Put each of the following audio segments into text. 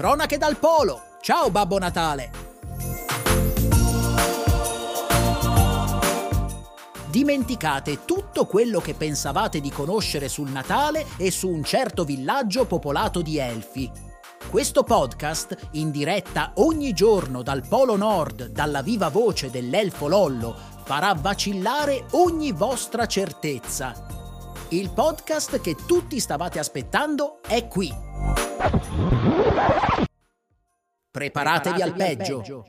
Cronache dal Polo. Ciao Babbo Natale. Dimenticate tutto quello che pensavate di conoscere sul Natale e su un certo villaggio popolato di elfi. Questo podcast, in diretta ogni giorno dal Polo Nord, dalla viva voce dell'elfo Lollo, farà vacillare ogni vostra certezza. Il podcast che tutti stavate aspettando è qui. Preparatevi al peggio.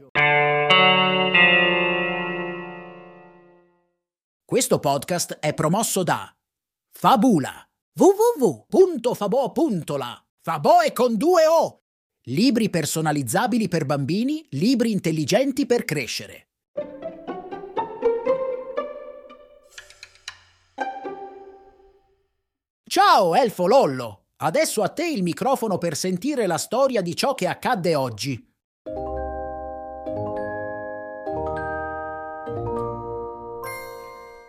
Questo podcast è promosso da Fabula www.fabo.la Fabo è con due O Libri personalizzabili per bambini, libri intelligenti per crescere. Ciao, Elfo Lollo! Adesso a te il microfono per sentire la storia di ciò che accadde oggi.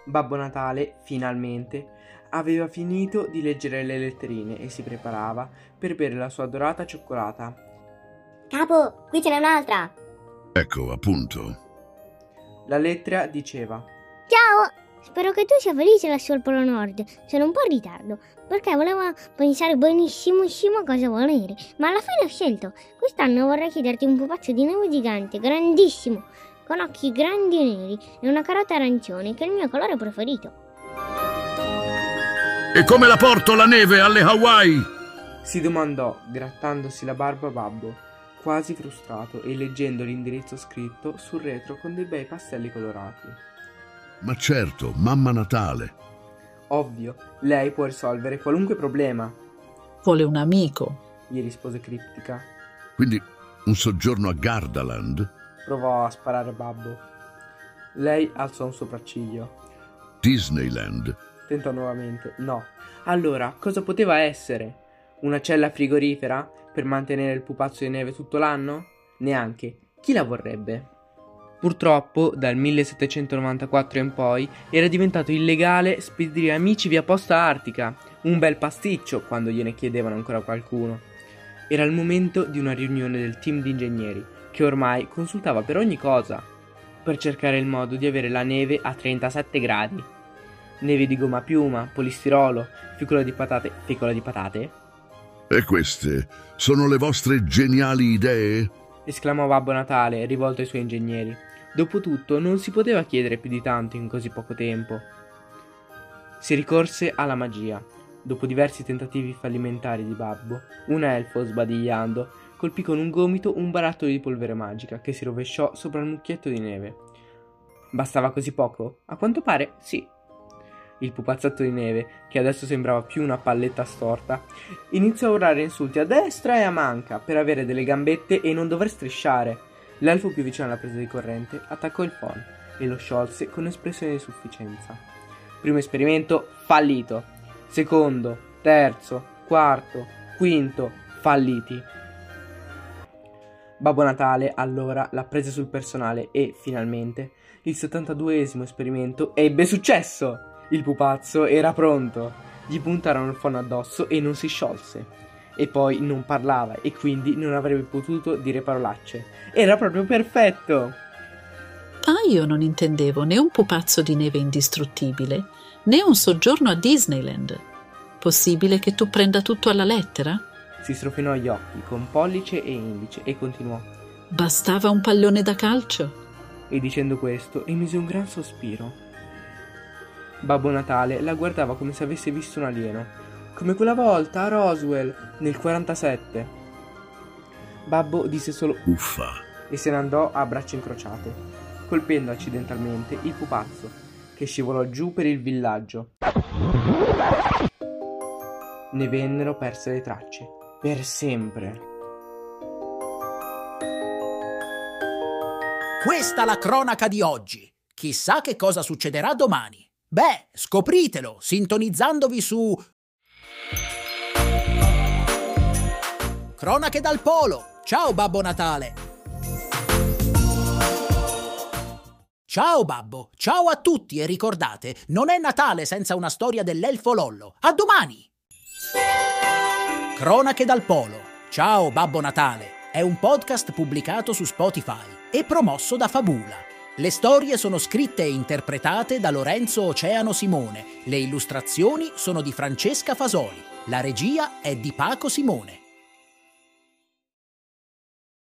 Babbo Natale, finalmente, aveva finito di leggere le letterine e si preparava per bere la sua dorata cioccolata. Capo, qui ce n'è un'altra. Ecco, appunto. La lettera diceva: Ciao! Spero che tu sia felice lassù al Polo Nord. Sono un po' in ritardo, perché volevo pensare benissimissimo cosa volere, ma alla fine ho scelto. Quest'anno vorrei chiederti un pupazzo di neve gigante, grandissimo, con occhi grandi e neri e una carota arancione, che è il mio colore preferito. E come la porto la neve alle Hawaii? Si domandò, grattandosi la barba babbo, quasi frustrato e leggendo l'indirizzo scritto sul retro con dei bei pastelli colorati. Ma certo, mamma Natale. Ovvio, lei può risolvere qualunque problema, Vuole un amico. gli rispose criptica. Quindi un soggiorno a Gardaland? Provò a sparare babbo. Lei alzò un sopracciglio. Disneyland? Tentò nuovamente. No. Allora, cosa poteva essere? Una cella frigorifera per mantenere il pupazzo di neve tutto l'anno? Neanche. Chi la vorrebbe? Purtroppo, dal 1794 in poi, era diventato illegale spedire amici via posta artica. Un bel pasticcio quando gliene chiedevano ancora qualcuno. Era il momento di una riunione del team di ingegneri, che ormai consultava per ogni cosa, per cercare il modo di avere la neve a 37 gradi. Neve di gomma piuma, polistirolo, ficola di patate, ficola di patate? E queste sono le vostre geniali idee? esclamò Babbo Natale, rivolto ai suoi ingegneri. Dopotutto non si poteva chiedere più di tanto in così poco tempo. Si ricorse alla magia. Dopo diversi tentativi fallimentari di Babbo, un elfo, sbadigliando, colpì con un gomito un barattolo di polvere magica che si rovesciò sopra il mucchietto di neve. Bastava così poco? A quanto pare, sì. Il pupazzotto di neve, che adesso sembrava più una palletta storta, iniziò a urlare insulti a destra e a manca per avere delle gambette e non dover strisciare. L'elfo più vicino alla presa di corrente attaccò il phon e lo sciolse con espressione di sufficienza. Primo esperimento fallito. Secondo, terzo, quarto, quinto, falliti. Babbo Natale allora la prese sul personale e, finalmente, il 72esimo esperimento ebbe successo! Il pupazzo era pronto. Gli puntarono il phon addosso e non si sciolse. E poi non parlava e quindi non avrebbe potuto dire parolacce. Era proprio perfetto! Ah, io non intendevo né un pupazzo di neve indistruttibile, né un soggiorno a Disneyland. Possibile che tu prenda tutto alla lettera? Si strofinò gli occhi con pollice e indice e continuò. Bastava un pallone da calcio? E dicendo questo emise un gran sospiro. Babbo Natale la guardava come se avesse visto un alieno, come quella volta a Roswell nel 47. Babbo disse solo Uffa. e se ne andò a braccia incrociate, colpendo accidentalmente il pupazzo, che scivolò giù per il villaggio. Ne vennero perse le tracce, per sempre. Questa la cronaca di oggi. Chissà che cosa succederà domani. Beh, scopritelo sintonizzandovi su Cronache dal Polo. Ciao Babbo Natale. Ciao Babbo, ciao a tutti e ricordate, non è Natale senza una storia dell'elfo Lollo. A domani! Cronache dal Polo. Ciao Babbo Natale. è un podcast pubblicato su Spotify e promosso da Fabula. Le storie sono scritte e interpretate da Lorenzo Oceano Simone, le illustrazioni sono di Francesca Fasoli, la regia è di Paco Simone.